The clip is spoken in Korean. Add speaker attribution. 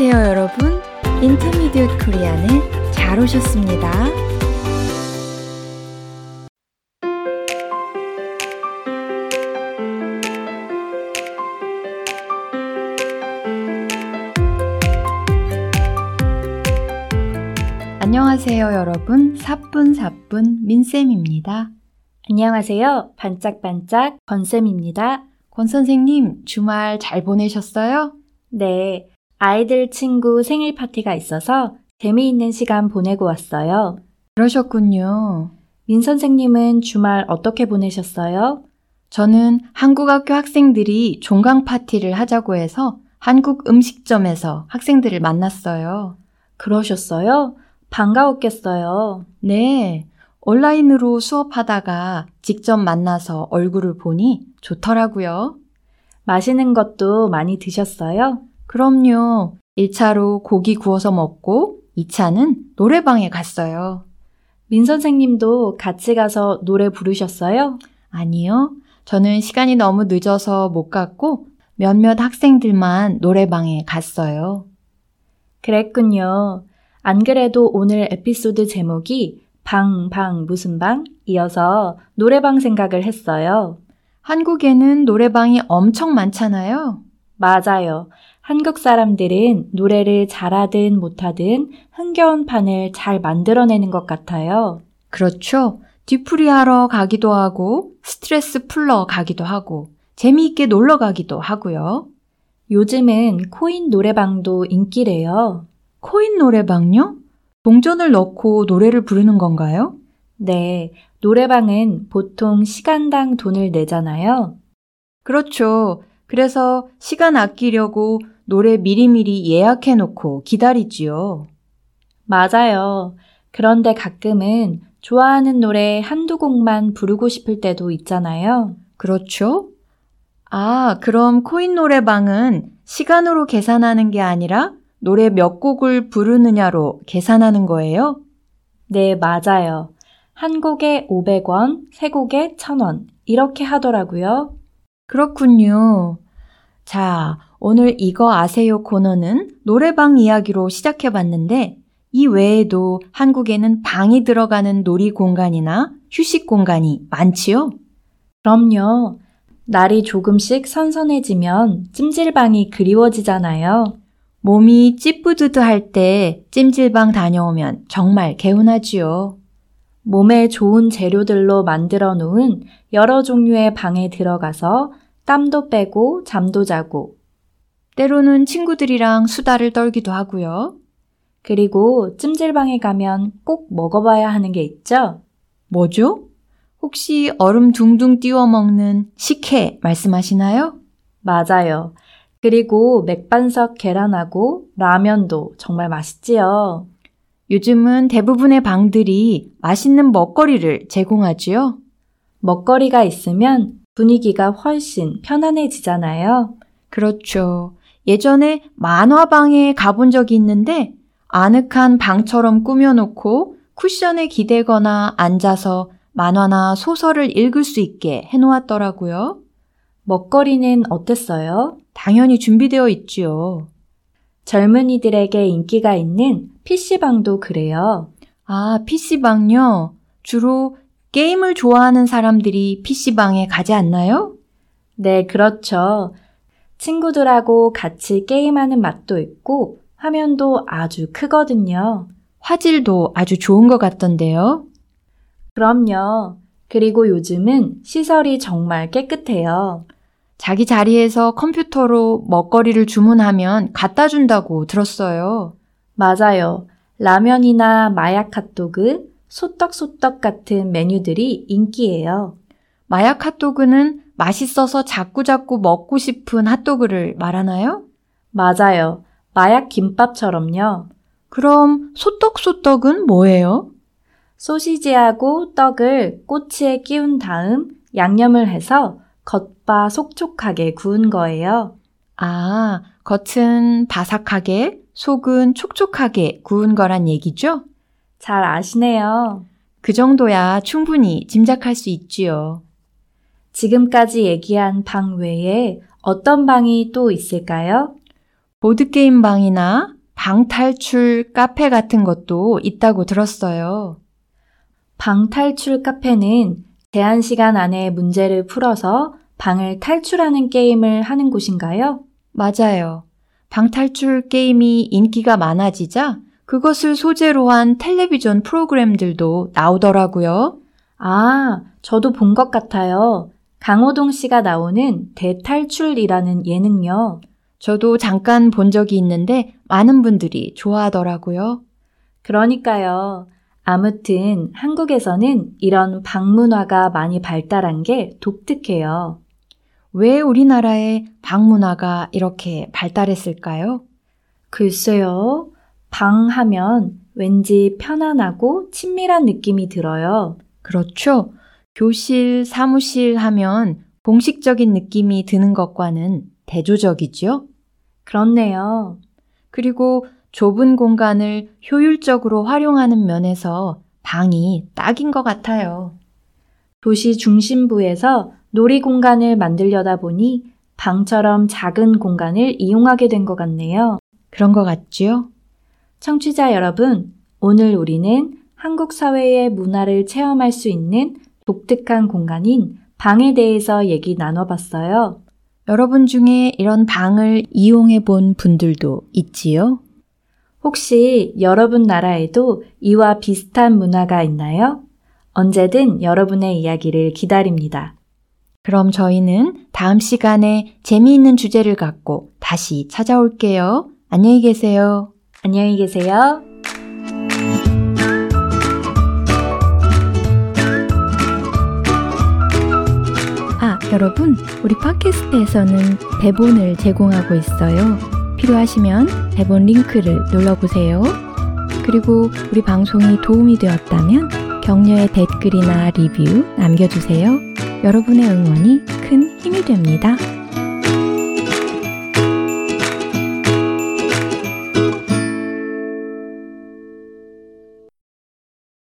Speaker 1: 안녕하세요, 여러분. 인터미디엇 코리안에 잘 오셨습니다. 안녕하세요, 여러분. 사뿐사뿐 민쌤입니다.
Speaker 2: 안녕하세요. 반짝반짝 권쌤입니다.
Speaker 1: 권 선생님, 주말 잘 보내셨어요?
Speaker 2: 네. 아이들 친구 생일 파티가 있어서 재미있는 시간 보내고 왔어요.
Speaker 1: 그러셨군요.
Speaker 2: 민 선생님은 주말 어떻게 보내셨어요?
Speaker 1: 저는 한국 학교 학생들이 종강 파티를 하자고 해서 한국 음식점에서 학생들을 만났어요.
Speaker 2: 그러셨어요? 반가웠겠어요.
Speaker 1: 네. 온라인으로 수업하다가 직접 만나서 얼굴을 보니 좋더라고요.
Speaker 2: 맛있는 것도 많이 드셨어요?
Speaker 1: 그럼요. 1차로 고기 구워서 먹고 2차는 노래방에 갔어요.
Speaker 2: 민 선생님도 같이 가서 노래 부르셨어요?
Speaker 1: 아니요. 저는 시간이 너무 늦어서 못 갔고 몇몇 학생들만 노래방에 갔어요.
Speaker 2: 그랬군요. 안 그래도 오늘 에피소드 제목이 방, 방, 무슨 방? 이어서 노래방 생각을 했어요.
Speaker 1: 한국에는 노래방이 엄청 많잖아요.
Speaker 2: 맞아요. 한국 사람들은 노래를 잘하든 못하든 흥겨운 판을 잘 만들어내는 것 같아요.
Speaker 1: 그렇죠. 뒤풀이 하러 가기도 하고, 스트레스 풀러 가기도 하고, 재미있게 놀러 가기도 하고요.
Speaker 2: 요즘은 코인 노래방도 인기래요.
Speaker 1: 코인 노래방요? 동전을 넣고 노래를 부르는 건가요?
Speaker 2: 네. 노래방은 보통 시간당 돈을 내잖아요.
Speaker 1: 그렇죠. 그래서 시간 아끼려고 노래 미리미리 예약해 놓고 기다리지요.
Speaker 2: 맞아요. 그런데 가끔은 좋아하는 노래 한두 곡만 부르고 싶을 때도 있잖아요.
Speaker 1: 그렇죠? 아, 그럼 코인 노래방은 시간으로 계산하는 게 아니라 노래 몇 곡을 부르느냐로 계산하는 거예요?
Speaker 2: 네, 맞아요. 한 곡에 500원, 세 곡에 1000원. 이렇게 하더라고요.
Speaker 1: 그렇군요. 자, 오늘 이거 아세요 코너는 노래방 이야기로 시작해 봤는데 이 외에도 한국에는 방이 들어가는 놀이 공간이나 휴식 공간이 많지요?
Speaker 2: 그럼요. 날이 조금씩 선선해지면 찜질방이 그리워지잖아요.
Speaker 1: 몸이 찌뿌드드할 때 찜질방 다녀오면 정말 개운하지요.
Speaker 2: 몸에 좋은 재료들로 만들어 놓은 여러 종류의 방에 들어가서 땀도 빼고 잠도 자고
Speaker 1: 때로는 친구들이랑 수다를 떨기도 하고요.
Speaker 2: 그리고 찜질방에 가면 꼭 먹어봐야 하는 게 있죠?
Speaker 1: 뭐죠? 혹시 얼음 둥둥 띄워 먹는 식혜 말씀하시나요?
Speaker 2: 맞아요. 그리고 맥반석 계란하고 라면도 정말 맛있지요.
Speaker 1: 요즘은 대부분의 방들이 맛있는 먹거리를 제공하지요.
Speaker 2: 먹거리가 있으면 분위기가 훨씬 편안해지잖아요.
Speaker 1: 그렇죠. 예전에 만화방에 가본 적이 있는데 아늑한 방처럼 꾸며놓고 쿠션에 기대거나 앉아서 만화나 소설을 읽을 수 있게 해놓았더라고요.
Speaker 2: 먹거리는 어땠어요?
Speaker 1: 당연히 준비되어 있지요.
Speaker 2: 젊은이들에게 인기가 있는 PC방도 그래요.
Speaker 1: 아, PC방요? 주로 게임을 좋아하는 사람들이 PC방에 가지 않나요?
Speaker 2: 네, 그렇죠. 친구들하고 같이 게임하는 맛도 있고 화면도 아주 크거든요.
Speaker 1: 화질도 아주 좋은 것 같던데요.
Speaker 2: 그럼요. 그리고 요즘은 시설이 정말 깨끗해요.
Speaker 1: 자기 자리에서 컴퓨터로 먹거리를 주문하면 갖다 준다고 들었어요.
Speaker 2: 맞아요. 라면이나 마약 핫도그, 소떡소떡 같은 메뉴들이 인기예요.
Speaker 1: 마약 핫도그는 맛있어서 자꾸자꾸 먹고 싶은 핫도그를 말하나요?
Speaker 2: 맞아요. 마약 김밥처럼요.
Speaker 1: 그럼 소떡소떡은 뭐예요?
Speaker 2: 소시지하고 떡을 꼬치에 끼운 다음 양념을 해서 겉 바 속촉하게 구운 거예요.
Speaker 1: 아, 겉은 바삭하게, 속은 촉촉하게 구운 거란 얘기죠?
Speaker 2: 잘 아시네요.
Speaker 1: 그 정도야 충분히 짐작할 수 있지요.
Speaker 2: 지금까지 얘기한 방 외에 어떤 방이 또 있을까요?
Speaker 1: 보드게임 방이나 방탈출 카페 같은 것도 있다고 들었어요.
Speaker 2: 방탈출 카페는 제한 시간 안에 문제를 풀어서 방을 탈출하는 게임을 하는 곳인가요?
Speaker 1: 맞아요. 방 탈출 게임이 인기가 많아지자 그것을 소재로 한 텔레비전 프로그램들도 나오더라고요.
Speaker 2: 아, 저도 본 것 같아요. 강호동 씨가 나오는 대탈출이라는 예능요.
Speaker 1: 저도 잠깐 본 적이 있는데 많은 분들이 좋아하더라고요.
Speaker 2: 그러니까요. 아무튼 한국에서는 이런 방문화가 많이 발달한 게 독특해요.
Speaker 1: 왜 우리나라의 방문화가 이렇게 발달했을까요?
Speaker 2: 글쎄요. 방 하면 왠지 편안하고 친밀한 느낌이 들어요.
Speaker 1: 그렇죠. 교실, 사무실 하면 공식적인 느낌이 드는 것과는 대조적이죠.
Speaker 2: 그렇네요.
Speaker 1: 그리고 좁은 공간을 효율적으로 활용하는 면에서 방이 딱인 것 같아요.
Speaker 2: 도시 중심부에서 놀이 공간을 만들려다 보니 방처럼 작은 공간을 이용하게 된 것 같네요.
Speaker 1: 그런 것 같지요?
Speaker 2: 청취자 여러분, 오늘 우리는 한국 사회의 문화를 체험할 수 있는 독특한 공간인 방에 대해서 얘기 나눠봤어요.
Speaker 1: 여러분 중에 이런 방을 이용해 본 분들도 있지요?
Speaker 2: 혹시 여러분 나라에도 이와 비슷한 문화가 있나요? 언제든 여러분의 이야기를 기다립니다.
Speaker 1: 그럼 저희는 다음 시간에 재미있는 주제를 갖고 다시 찾아올게요. 안녕히 계세요.
Speaker 2: 안녕히 계세요.
Speaker 1: 아, 여러분, 우리 팟캐스트에서는 대본을 제공하고 있어요. 필요하시면 대본 링크를 눌러보세요. 그리고 우리 방송이 도움이 되었다면 격려의 댓글이나 리뷰 남겨주세요. 여러분의 응원이 큰 힘이 됩니다.